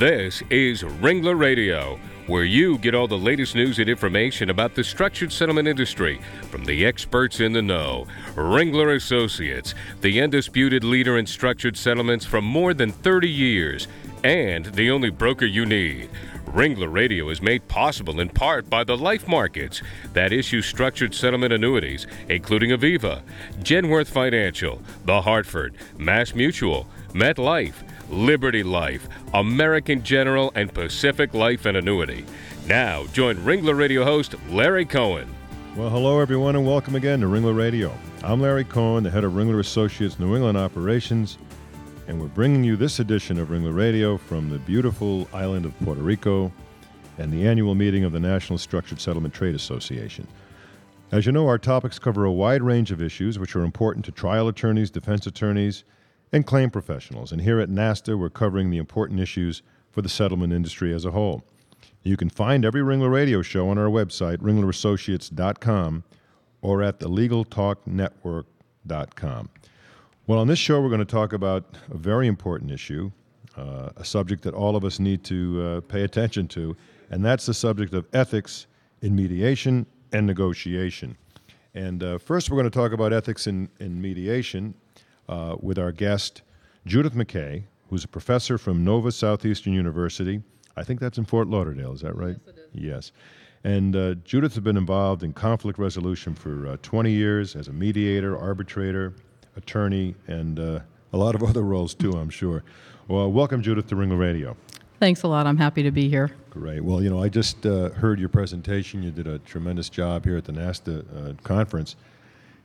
This is Ringler Radio, where you get all the latest news and information about the structured settlement industry from the experts in the know. Ringler Associates, the undisputed leader in structured settlements for more than 30 years, and the only broker you need. Ringler Radio is made possible in part by the life markets that issue structured settlement annuities, including Aviva, Genworth Financial, The Hartford, Mass Mutual, MetLife, Liberty Life, American General, and Pacific Life and Annuity. Now, join Ringler Radio host Larry Cohen. Well, hello, everyone, and welcome again to Ringler Radio. I'm Larry Cohen, the head of Ringler Associates New England Operations, and we're bringing you this edition of Ringler Radio from the beautiful island of Puerto Rico and the annual meeting of the National Structured Settlement Trade Association. As you know, our topics cover a wide range of issues which are important to trial attorneys, defense attorneys, and claim professionals. And here at NASTA, we're covering the important issues for the settlement industry as a whole. You can find every Ringler Radio show on our website, ringlerassociates.com, or at thelegaltalknetwork.com. Well, on this show, we're going to talk about a very important issue, uh, a subject that all of us need to uh, pay attention to, and that's the subject of ethics in mediation and negotiation. And uh, first, we're going to talk about ethics in, in mediation uh, with our guest, Judith McKay, who's a professor from Nova Southeastern University. I think that's in Fort Lauderdale, is that right? Yes, it is. Yes. And uh, Judith has been involved in conflict resolution for uh, 20 years as a mediator, arbitrator, attorney, and uh, a lot of other roles too, I'm sure. Well, welcome, Judith, to Ringler Radio. Thanks a lot. I'm happy to be here. Great. Well, you know, I just uh, heard your presentation. You did a tremendous job here at the NASTA uh, conference.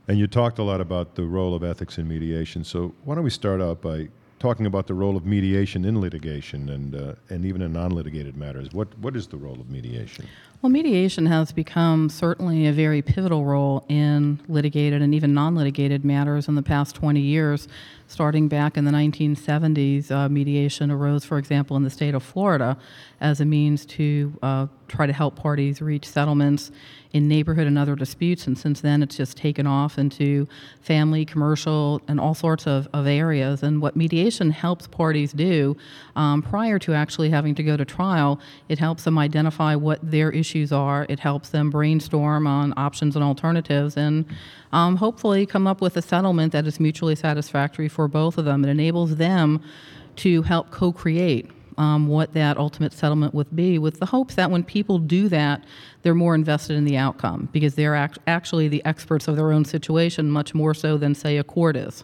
And you talked a lot about the role of ethics in mediation. So why don't we start out by talking about the role of mediation in litigation and, uh, and even in non litigated matters? What, what is the role of mediation? Well, mediation has become certainly a very pivotal role in litigated and even non litigated matters in the past 20 years. Starting back in the 1970s, uh, mediation arose, for example, in the state of Florida as a means to uh, try to help parties reach settlements in neighborhood and other disputes. And since then, it's just taken off into family, commercial, and all sorts of, of areas. And what mediation helps parties do um, prior to actually having to go to trial, it helps them identify what their issues are, it helps them brainstorm on options and alternatives, and um, hopefully come up with a settlement that is mutually satisfactory for both of them. It enables them to help co create um, what that ultimate settlement would be, with the hopes that when people do that, they're more invested in the outcome because they're act- actually the experts of their own situation, much more so than, say, a court is.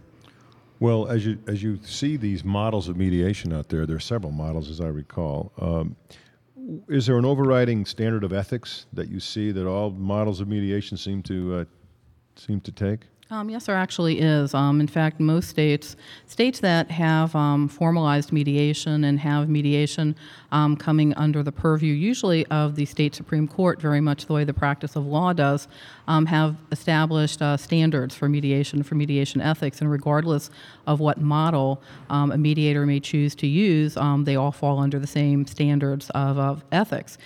Well, as you, as you see these models of mediation out there, there are several models, as I recall. Um, is there an overriding standard of ethics that you see that all models of mediation seem to uh, seem to take? Um, yes, there actually is. Um, in fact, most states, states that have um, formalized mediation and have mediation um, coming under the purview, usually of the state supreme court, very much the way the practice of law does, um, have established uh, standards for mediation, for mediation ethics, and regardless of what model um, a mediator may choose to use, they all fall under the same standards of, of ethics.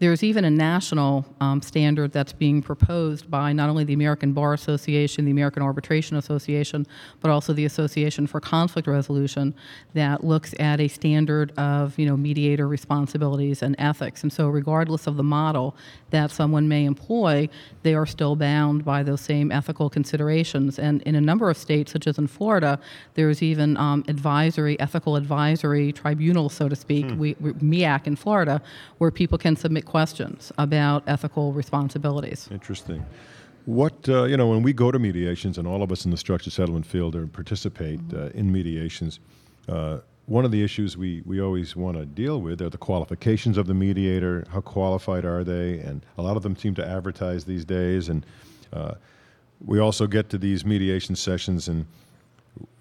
There's even a national um, standard that's being proposed by not only the American Bar Association, the American Arbitration Association, but also the Association for Conflict Resolution that looks at a standard of you know mediator responsibilities and ethics. And so, regardless of the model that someone may employ, they are still bound by those same ethical considerations. And in a number of states, such as in Florida, there's even um, advisory, ethical advisory tribunals, so to speak, hmm. we, we, MEAC in Florida, where people can submit questions about ethical responsibilities. Interesting. What, uh, you know, when we go to mediations, and all of us in the structured settlement field or participate mm-hmm. uh, in mediations, uh, one of the issues we, we always want to deal with are the qualifications of the mediator. How qualified are they? And a lot of them seem to advertise these days. And uh, we also get to these mediation sessions, and,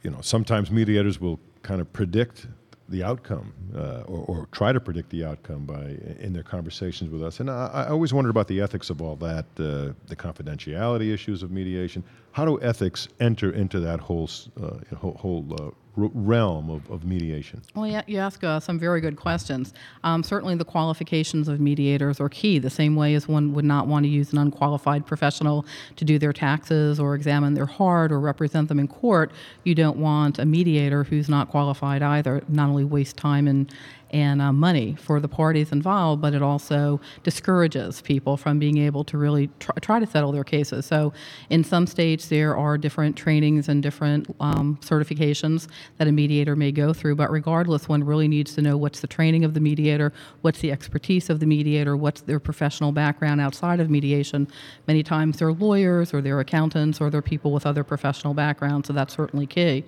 you know, sometimes mediators will kind of predict the outcome uh, or, or, try to predict the outcome by in their conversations with us. And I, I always wondered about the ethics of all that, uh, the confidentiality issues of mediation. How do ethics enter into that whole uh, whole, whole realm of, of mediation? Well, yeah, you ask uh, some very good questions. Um, certainly, the qualifications of mediators are key, the same way as one would not want to use an unqualified professional to do their taxes or examine their heart or represent them in court. You don't want a mediator who's not qualified either, not only waste time and and uh, money for the parties involved, but it also discourages people from being able to really try, try to settle their cases. So, in some states, there are different trainings and different um, certifications that a mediator may go through, but regardless, one really needs to know what's the training of the mediator, what's the expertise of the mediator, what's their professional background outside of mediation. Many times they're lawyers or they're accountants or they're people with other professional backgrounds, so that's certainly key.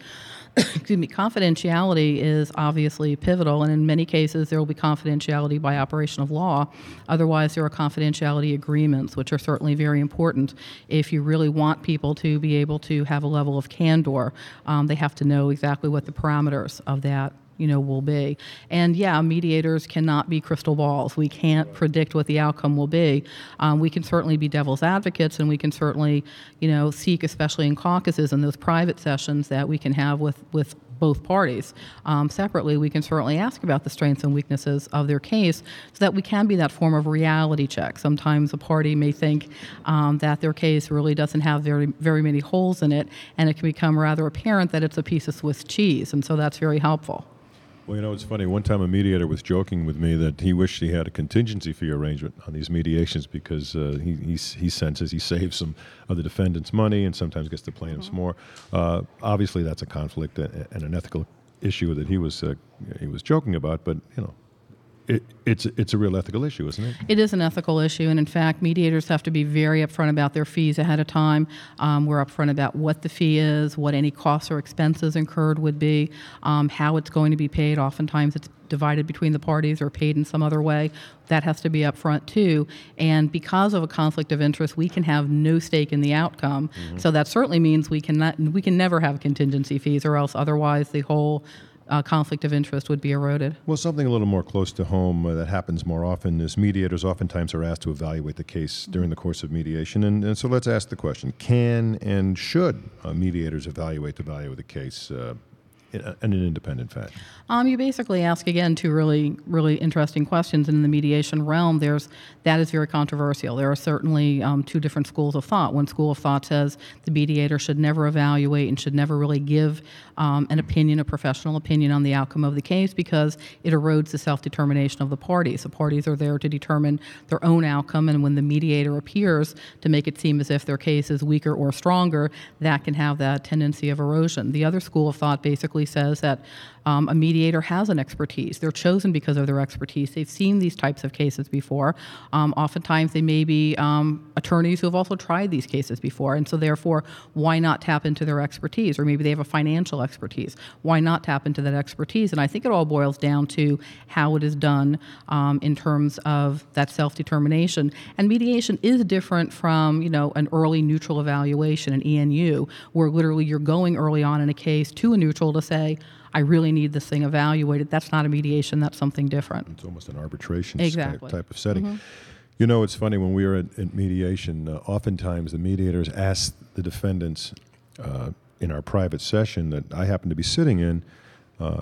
Excuse me, confidentiality is obviously pivotal, and in many cases there will be confidentiality by operation of law. Otherwise, there are confidentiality agreements, which are certainly very important. If you really want people to be able to have a level of candor, um, they have to know exactly what the parameters of that you know will be and yeah mediators cannot be crystal balls we can't predict what the outcome will be um, we can certainly be devil's advocates and we can certainly you know seek especially in caucuses and those private sessions that we can have with with both parties. Um, separately, we can certainly ask about the strengths and weaknesses of their case so that we can be that form of reality check. Sometimes a party may think um, that their case really doesn't have very, very many holes in it, and it can become rather apparent that it's a piece of Swiss cheese, and so that's very helpful. Well, you know, it's funny. One time a mediator was joking with me that he wished he had a contingency fee arrangement on these mediations because uh, he, he, he, senses he saves some of the defendant's money and sometimes gets the plaintiffs mm-hmm. more. Uh, obviously, that's a conflict and an ethical issue that he was uh, he was joking about. But you know, it, it's it's a real ethical issue, isn't it? It is an ethical issue, and in fact, mediators have to be very upfront about their fees ahead of time. Um, we're upfront about what the fee is, what any costs or expenses incurred would be, um, how it's going to be paid. Oftentimes, it's divided between the parties or paid in some other way. That has to be upfront too. And because of a conflict of interest, we can have no stake in the outcome. Mm-hmm. So that certainly means we cannot we can never have contingency fees, or else otherwise the whole uh, conflict of interest would be eroded. Well, something a little more close to home uh, that happens more often is mediators oftentimes are asked to evaluate the case during the course of mediation. And, and so let's ask the question can and should uh, mediators evaluate the value of the case? Uh, in, an independent fashion? Um, you basically ask again two really, really interesting questions. And in the mediation realm, there's that is very controversial. There are certainly um, two different schools of thought. One school of thought says the mediator should never evaluate and should never really give um, an opinion, a professional opinion on the outcome of the case because it erodes the self determination of the parties. The parties are there to determine their own outcome, and when the mediator appears to make it seem as if their case is weaker or stronger, that can have that tendency of erosion. The other school of thought basically says that um, a mediator has an expertise. They're chosen because of their expertise. They've seen these types of cases before. Um, oftentimes, they may be um, attorneys who have also tried these cases before, and so therefore, why not tap into their expertise? Or maybe they have a financial expertise. Why not tap into that expertise? And I think it all boils down to how it is done um, in terms of that self-determination. And mediation is different from you know an early neutral evaluation, an ENU, where literally you're going early on in a case to a neutral to say I really need this thing evaluated. That's not a mediation. That's something different. It's almost an arbitration exactly. type, type of setting. Mm-hmm. You know, it's funny when we are at, at mediation. Uh, oftentimes, the mediators ask the defendants uh, in our private session that I happen to be sitting in. Uh,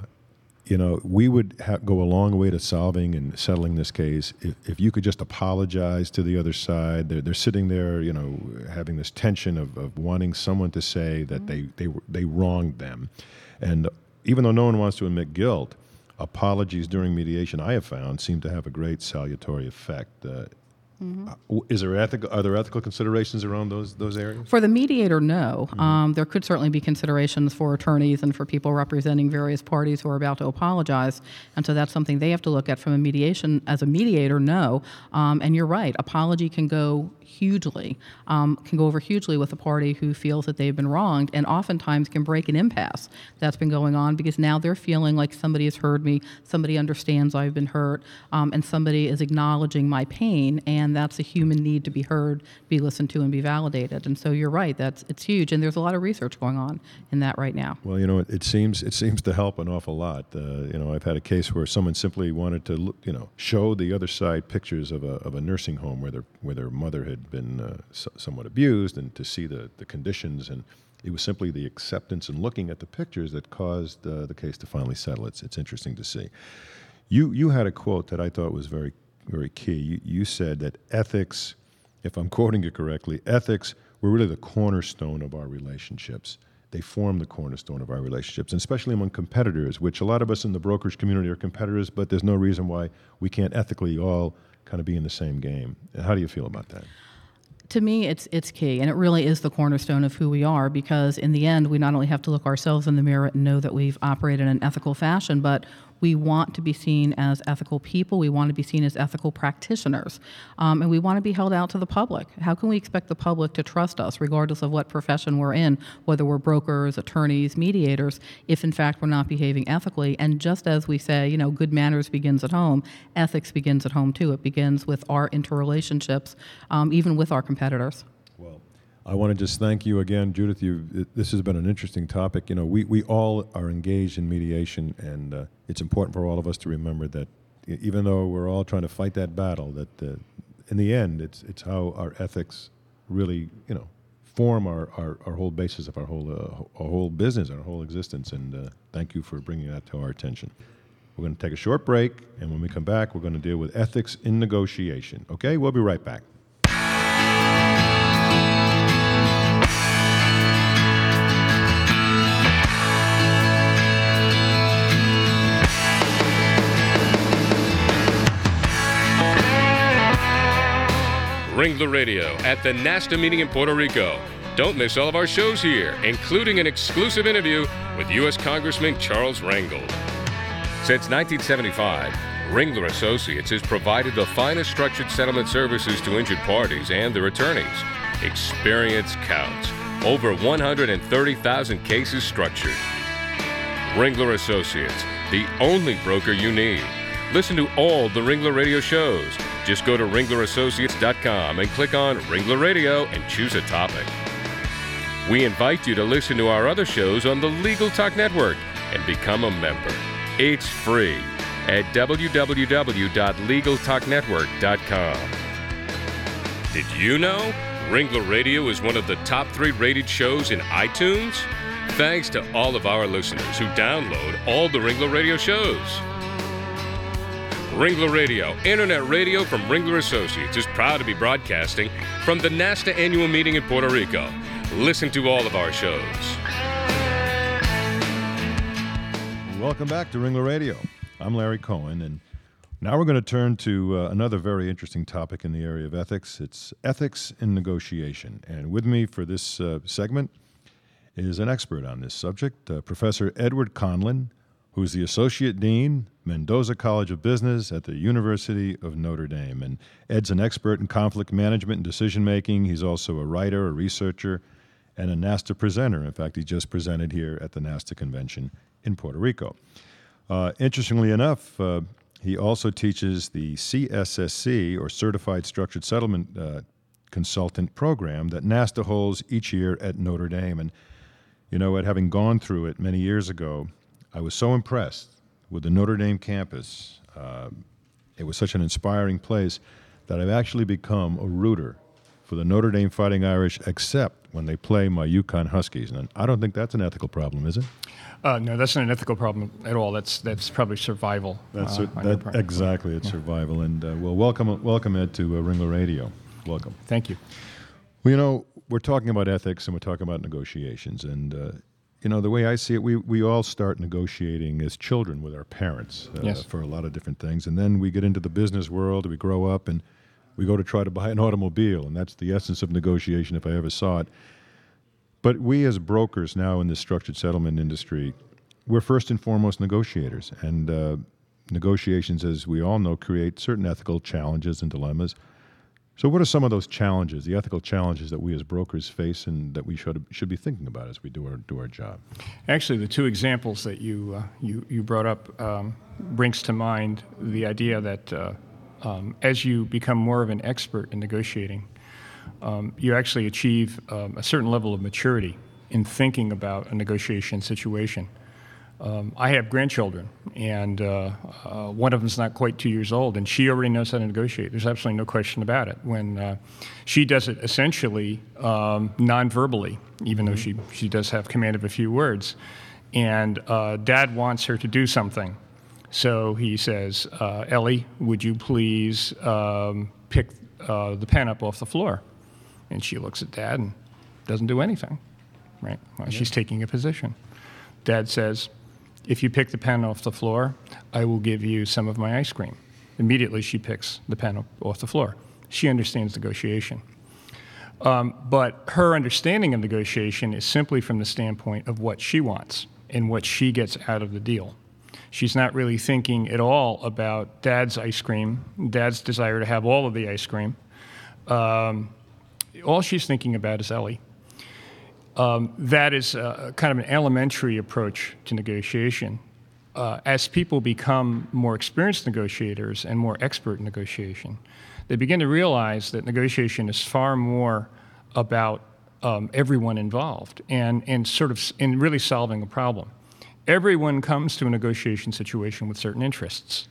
you know, we would ha- go a long way to solving and settling this case if, if you could just apologize to the other side. They're, they're sitting there, you know, having this tension of, of wanting someone to say that mm-hmm. they, they, they wronged them. And even though no one wants to admit guilt, apologies during mediation, I have found, seem to have a great salutary effect. Uh, Mm-hmm. Is there ethical? Are there ethical considerations around those those areas? For the mediator, no. Mm-hmm. Um, there could certainly be considerations for attorneys and for people representing various parties who are about to apologize, and so that's something they have to look at from a mediation. As a mediator, no. Um, and you're right. Apology can go hugely, um, can go over hugely with a party who feels that they've been wronged, and oftentimes can break an impasse that's been going on because now they're feeling like somebody has heard me, somebody understands I've been hurt, um, and somebody is acknowledging my pain and that's a human need to be heard, be listened to, and be validated. And so you're right, that's it's huge, and there's a lot of research going on in that right now. Well, you know, it, it seems it seems to help an awful lot. Uh, you know, I've had a case where someone simply wanted to, you know, show the other side pictures of a, of a nursing home where their where their mother had been uh, so, somewhat abused, and to see the the conditions and. It was simply the acceptance and looking at the pictures that caused uh, the case to finally settle. It's, it's interesting to see. You, you had a quote that I thought was very very key. You, you said that ethics, if I'm quoting you correctly, ethics were really the cornerstone of our relationships. they form the cornerstone of our relationships, and especially among competitors, which a lot of us in the brokerage community are competitors, but there's no reason why we can't ethically all kind of be in the same game. How do you feel about that? To me it's it's key. And it really is the cornerstone of who we are because in the end we not only have to look ourselves in the mirror and know that we've operated in an ethical fashion but we want to be seen as ethical people. We want to be seen as ethical practitioners. Um, and we want to be held out to the public. How can we expect the public to trust us, regardless of what profession we're in, whether we're brokers, attorneys, mediators, if in fact we're not behaving ethically? And just as we say, you know, good manners begins at home, ethics begins at home too. It begins with our interrelationships, um, even with our competitors. I want to just thank you again, Judith. You, this has been an interesting topic. You know, we, we all are engaged in mediation, and uh, it's important for all of us to remember that even though we're all trying to fight that battle, that uh, in the end, it's it's how our ethics really, you know, form our, our, our whole basis of our whole uh, our whole business, our whole existence. And uh, thank you for bringing that to our attention. We're going to take a short break, and when we come back, we're going to deal with ethics in negotiation. Okay, we'll be right back. Ringler Radio at the NASTA meeting in Puerto Rico. Don't miss all of our shows here, including an exclusive interview with U.S. Congressman Charles Rangel. Since 1975, Ringler Associates has provided the finest structured settlement services to injured parties and their attorneys. Experience counts. Over 130,000 cases structured. Ringler Associates, the only broker you need. Listen to all the Ringler Radio shows just go to ringlerassociates.com and click on Ringler Radio and choose a topic. We invite you to listen to our other shows on the Legal Talk Network and become a member. It's free at www.legaltalknetwork.com. Did you know Ringler Radio is one of the top three rated shows in iTunes? Thanks to all of our listeners who download all the Ringler Radio shows. Ringler Radio, internet radio from Ringler Associates, is proud to be broadcasting from the NASTA annual meeting in Puerto Rico. Listen to all of our shows. Welcome back to Ringler Radio. I'm Larry Cohen, and now we're going to turn to uh, another very interesting topic in the area of ethics. It's ethics in negotiation. And with me for this uh, segment is an expert on this subject, uh, Professor Edward Conlon who's the Associate Dean, Mendoza College of Business at the University of Notre Dame. And Ed's an expert in conflict management and decision making. He's also a writer, a researcher, and a NASTA presenter. In fact, he just presented here at the NASTA convention in Puerto Rico. Uh, interestingly enough, uh, he also teaches the CSSC, or Certified Structured Settlement uh, Consultant program, that NASTA holds each year at Notre Dame. And, you know, at having gone through it many years ago, I was so impressed with the Notre Dame campus. Uh, it was such an inspiring place that I've actually become a rooter for the Notre Dame Fighting Irish, except when they play my UConn Huskies. And I don't think that's an ethical problem, is it? Uh, no, that's not an ethical problem at all. That's that's probably survival. That's uh, that, exactly it's yeah. survival. And uh, well, welcome welcome Ed to uh, Ringler Radio. Welcome. Thank you. Well, you know, we're talking about ethics and we're talking about negotiations, and uh, you know, the way I see it, we, we all start negotiating as children with our parents uh, yes. for a lot of different things. And then we get into the business world, we grow up, and we go to try to buy an automobile. And that's the essence of negotiation if I ever saw it. But we, as brokers now in the structured settlement industry, we're first and foremost negotiators. And uh, negotiations, as we all know, create certain ethical challenges and dilemmas. So, what are some of those challenges, the ethical challenges that we as brokers face, and that we should should be thinking about as we do our do our job? Actually, the two examples that you uh, you you brought up um, brings to mind the idea that uh, um, as you become more of an expert in negotiating, um, you actually achieve um, a certain level of maturity in thinking about a negotiation situation. Um, I have grandchildren, and uh, uh, one of them is not quite two years old, and she already knows how to negotiate. There's absolutely no question about it. When uh, she does it essentially um, non-verbally, even though she, she does have command of a few words, and uh, dad wants her to do something. So he says, uh, Ellie, would you please um, pick uh, the pen up off the floor? And she looks at dad and doesn't do anything. right? Well, She's taking a position. Dad says, if you pick the pen off the floor, I will give you some of my ice cream. Immediately, she picks the pen off the floor. She understands negotiation. Um, but her understanding of negotiation is simply from the standpoint of what she wants and what she gets out of the deal. She's not really thinking at all about dad's ice cream, dad's desire to have all of the ice cream. Um, all she's thinking about is Ellie. Um, that is uh, kind of an elementary approach to negotiation. Uh, as people become more experienced negotiators and more expert in negotiation, they begin to realize that negotiation is far more about um, everyone involved and, and sort of in really solving a problem. Everyone comes to a negotiation situation with certain interests.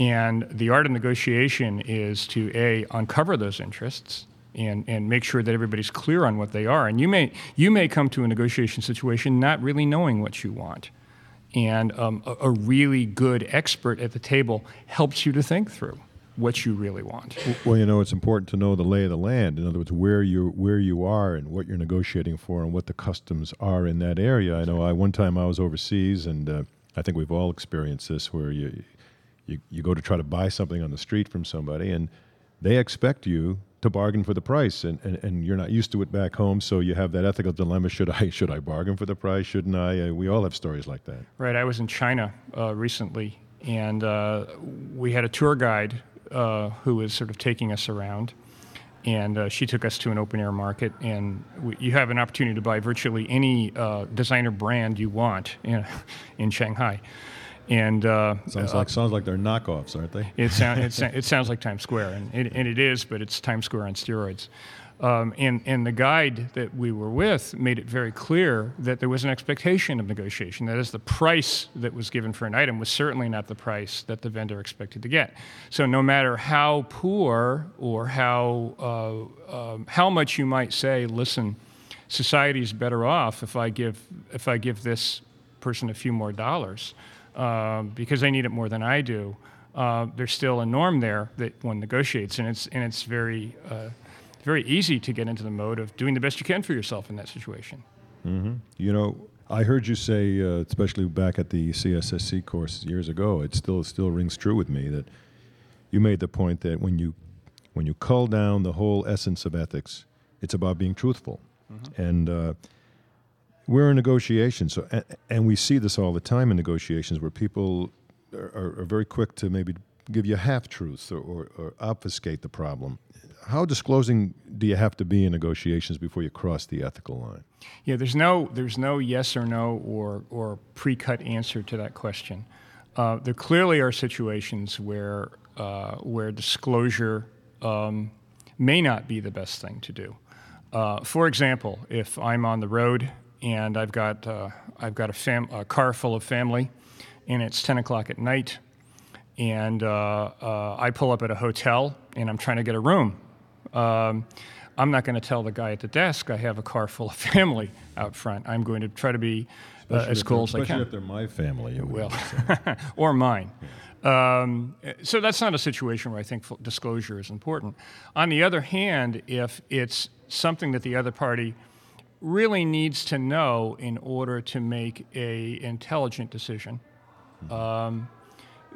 And the art of negotiation is to A, uncover those interests and, and make sure that everybody's clear on what they are. And you may, you may come to a negotiation situation not really knowing what you want. And um, a, a really good expert at the table helps you to think through what you really want. Well, you know, it's important to know the lay of the land. In other words, where you where you are and what you're negotiating for, and what the customs are in that area. I know. I one time I was overseas, and uh, I think we've all experienced this, where you, you you go to try to buy something on the street from somebody, and they expect you to bargain for the price, and, and, and you're not used to it back home, so you have that ethical dilemma: should I should I bargain for the price? Shouldn't I? Uh, we all have stories like that. Right. I was in China uh, recently, and uh, we had a tour guide uh, who was sort of taking us around. And uh, she took us to an open air market, and we, you have an opportunity to buy virtually any designer brand you want in, in Shanghai. And uh, sounds like sounds like they're knockoffs, aren't they? It, sound, it, it sounds like Times Square, and it, and it is, but it's Times Square on steroids. Um, and, and the guide that we were with made it very clear that there was an expectation of negotiation. That is, the price that was given for an item was certainly not the price that the vendor expected to get. So, no matter how poor or how, uh, um, how much you might say, listen, society is better off if I give, if I give this person a few more dollars uh, because they need it more than I do, uh, there's still a norm there that one negotiates, and it's, and it's very uh, very easy to get into the mode of doing the best you can for yourself in that situation. Mm-hmm. You know, I heard you say, uh, especially back at the CSSC course years ago, it still still rings true with me that you made the point that when you when you cull down the whole essence of ethics, it's about being truthful, mm-hmm. and uh, we're in negotiations, so and, and, we see this all the time in negotiations where people are, are very quick to maybe give you half truths or, or, or obfuscate the problem how disclosing do you have to be in negotiations before you cross the ethical line? Yeah, there's no there's no yes or no or or pre-cut answer to that question. Uh, there clearly are situations where uh, where disclosure um, may not be the best thing to do. Uh, for example, if I'm on the road and I've got uh, I've got a, fam- a car full of family, and it's 10 o'clock at night, and uh, uh, I pull up at a hotel and I'm trying to get a room um, I'm not going to tell the guy at the desk I have a car full of family out front. I'm going to try to be uh, as cool as I can. Especially if they're my family. Well, or mine. Yeah. Um, so that's not a situation where I think disclosure is important. On the other hand, if it's something that the other party really needs to know in order to make a intelligent decision, mm-hmm. um,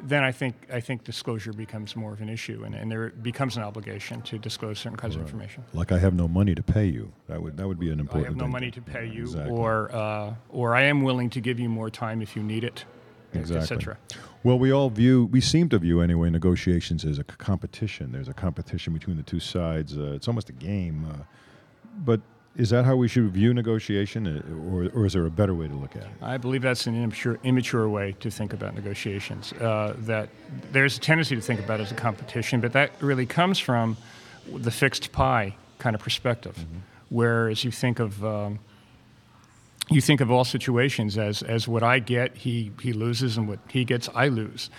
then I think I think disclosure becomes more of an issue, and, and there becomes an obligation to disclose certain kinds right. of information. Like I have no money to pay you. That would that would be an important. I have no money to pay you, exactly. or uh, or I am willing to give you more time if you need it, exactly. etc. Well, we all view we seem to view anyway negotiations as a competition. There's a competition between the two sides. Uh, it's almost a game, uh, but is that how we should view negotiation, uh, or, or is there a better way to look at it? I believe that's an immature, immature way to think about negotiations. Uh, that there's a tendency to think about it as a competition, but that really comes from the fixed pie kind of perspective. Mm-hmm. Whereas you think of um, you think of all situations as as what I get, he he loses, and what he gets, I lose.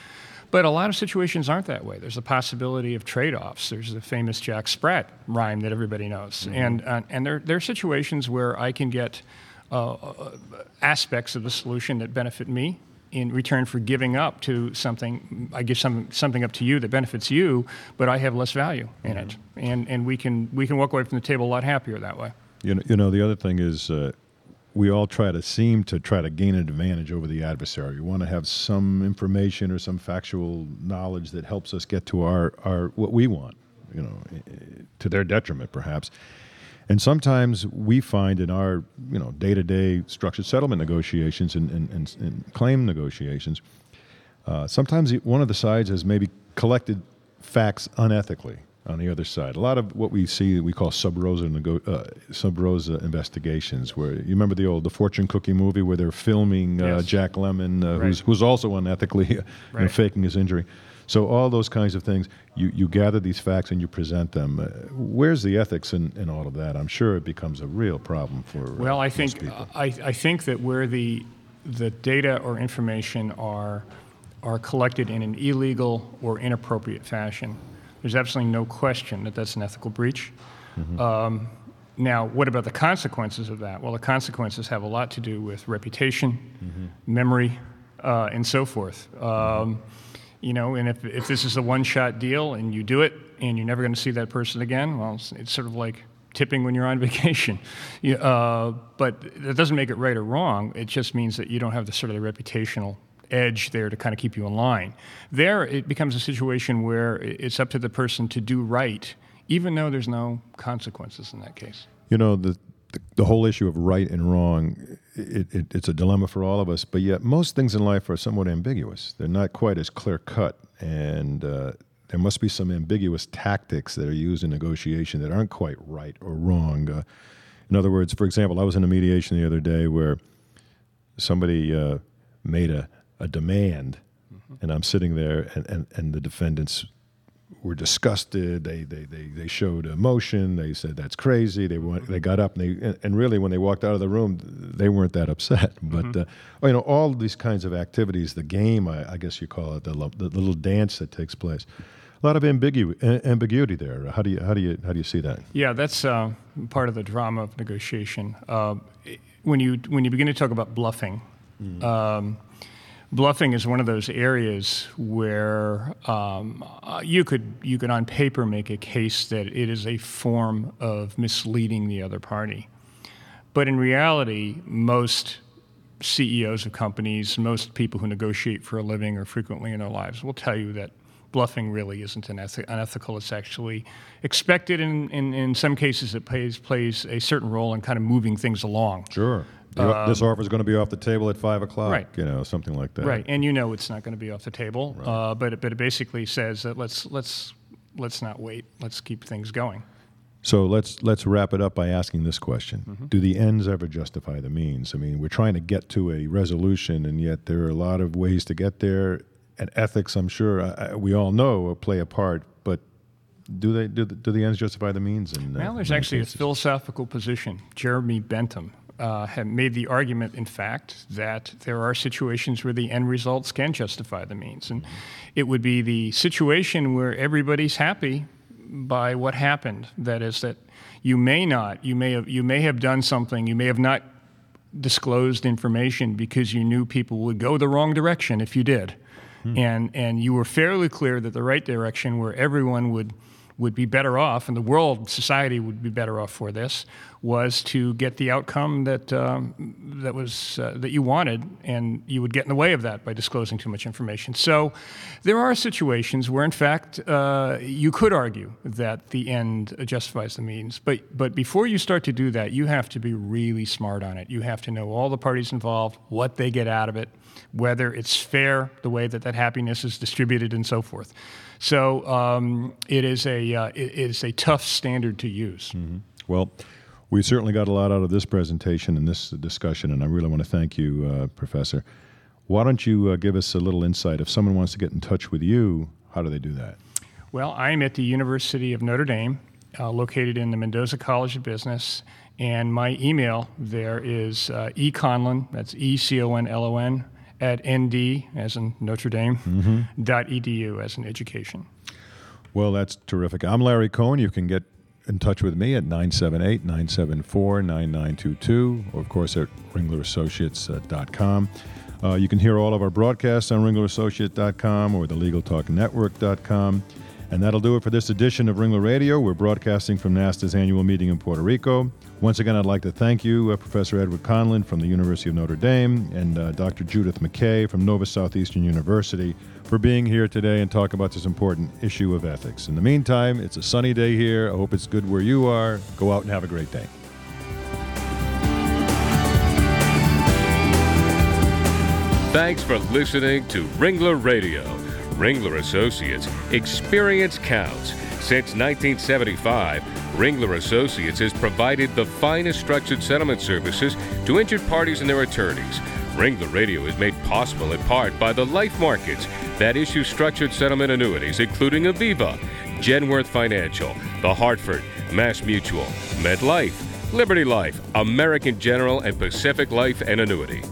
But a lot of situations aren't that way. There's a possibility of trade offs. There's the famous Jack Sprat rhyme that everybody knows. Mm-hmm. And, uh, and there, there are situations where I can get uh, uh, aspects of the solution that benefit me in return for giving up to something. I give some, something up to you that benefits you, but I have less value in mm-hmm. it. And, and we, can, we can walk away from the table a lot happier that way. You know, you know the other thing is uh, we all try to seem to try to gain an advantage over the adversary. We want to have some information or some factual knowledge that helps us get to our, our what we want, you know, to their detriment perhaps. And sometimes we find in our you know day to day structured settlement negotiations and, and, and, and claim negotiations, uh, sometimes one of the sides has maybe collected facts unethically on the other side. A lot of what we see we call sub rosa, nego- uh, sub rosa investigations, where you remember the old the fortune cookie movie where they're filming uh, Yes. Jack Lemmon, uh, Right. who's who's also unethically you know, faking his injury. So all those kinds of things, you, you gather these facts and you present them. Uh, where's the ethics in, in all of that? I'm sure it becomes a real problem for Well, I think. I, I think that where the the data or information are are collected in an illegal or inappropriate fashion, there's absolutely no question that that's an ethical breach. Um, now, what about the consequences of that? Well, the consequences have a lot to do with reputation, memory, uh, and so forth. Um, you know, and if, if this is a one-shot deal and you do it and you're never going to see that person again, well, it's, it's sort of like tipping when you're on vacation. You, uh, but that doesn't make it right or wrong. It just means that you don't have the sort of the reputational edge there to kind of keep you in line. There, it becomes a situation where it's up to the person to do right, even though there's no consequences in that case. You know, the, the, the whole issue of right and wrong, it, it, it's a dilemma for all of us, but yet most things in life are somewhat ambiguous. They're not quite as clear cut, and uh, there must be some ambiguous tactics that are used in negotiation that aren't quite right or wrong. Uh, in other words, for example, I was in a mediation the other day where somebody uh, made a, a demand, and I'm sitting there, and, and, and the defendants were disgusted. They, they, they, they showed emotion. They said that's crazy. They went, they got up and they and, really when they walked out of the room, they weren't that upset. But uh, you know all these kinds of activities, the game, I, I guess you call it, the, lo- the little dance that takes place. A lot of ambigu- ambiguity there. How do you how do you how do you see that? Yeah, that's uh, part of the drama of negotiation. Uh, when you when you begin to talk about bluffing, um, bluffing is one of those areas where um, uh, you could you could on paper make a case that it is a form of misleading the other party, but in reality, most CEOs of companies, most people who negotiate for a living or frequently in their lives will tell you that bluffing really isn't uneth- unethical. It's actually expected, and in, in some cases, it plays, plays a certain role in kind of moving things along. Sure. this offer is going to be off the table at five o'clock. Right. You know, something like that. Right, and you know it's not going to be off the table, uh, but, it, but it basically says that let's, let's, let's not wait, let's keep things going. So let's let's wrap it up by asking this question: Do the ends ever justify the means? I mean, we're trying to get to a resolution, and yet there are a lot of ways to get there. And ethics, I'm sure I, I- we all know, play a part. But do they do the, do the ends justify the means? Uh, Well, there's actually a philosophical position. Jeremy Bentham uh, had made the argument, in fact, that there are situations where the end results can justify the means. And it would be the situation where everybody's happy by what happened. That is, that you may not, you may have, you may have done something, you may have not disclosed information because you knew people would go the wrong direction if you did. And, and you were fairly clear that the right direction where everyone would, would be better off and the world, society would be better off for this was to get the outcome that, um, that, was, uh, that you wanted, and you would get in the way of that by disclosing too much information. So there are situations where, in fact, uh, you could argue that the end justifies the means. But, but before you start to do that, you have to be really smart on it. You have to know all the parties involved, what they get out of it, whether it's fair, the way that that happiness is distributed, and so forth. So um, it is a uh, it is a tough standard to use. Well, we certainly got a lot out of this presentation and this discussion, and I really want to thank you, uh, Professor. Why don't you uh, give us a little insight? If someone wants to get in touch with you, how do they do that? Well, I'm at the University of Notre Dame, uh, located in the Mendoza College of Business, and my email there is uh, econlon, that's E C O N L O N, at nd, as in Notre Dame, dot edu, as in education. Well, that's terrific. I'm Larry Cohen. You can get in touch with me at 978 974 9922, or of course at ringlerassociates.com. Uh, you can hear all of our broadcasts on ringlerassociate.com or the legaltalknetwork.com. And that'll do it for this edition of Ringler Radio. We're broadcasting from NASTA's annual meeting in Puerto Rico. Once again, I'd like to thank you, uh, Professor Edward Conlon from the University of Notre Dame and uh, Dr. Judith McKay from Nova Southeastern University for being here today and talk about this important issue of ethics. In the meantime, it's a sunny day here. I hope it's good where you are. Go out and have a great day. Thanks for listening to Ringler Radio. Ringler Associates, experience counts. Since 1975, Ringler Associates has provided the finest structured settlement services to injured parties and their attorneys. Ringler Radio is made possible in part by the life markets that issue structured settlement annuities, including Aviva, Genworth Financial, The Hartford, Mass Mutual, MetLife, Liberty Life, American General, and Pacific Life and Annuity.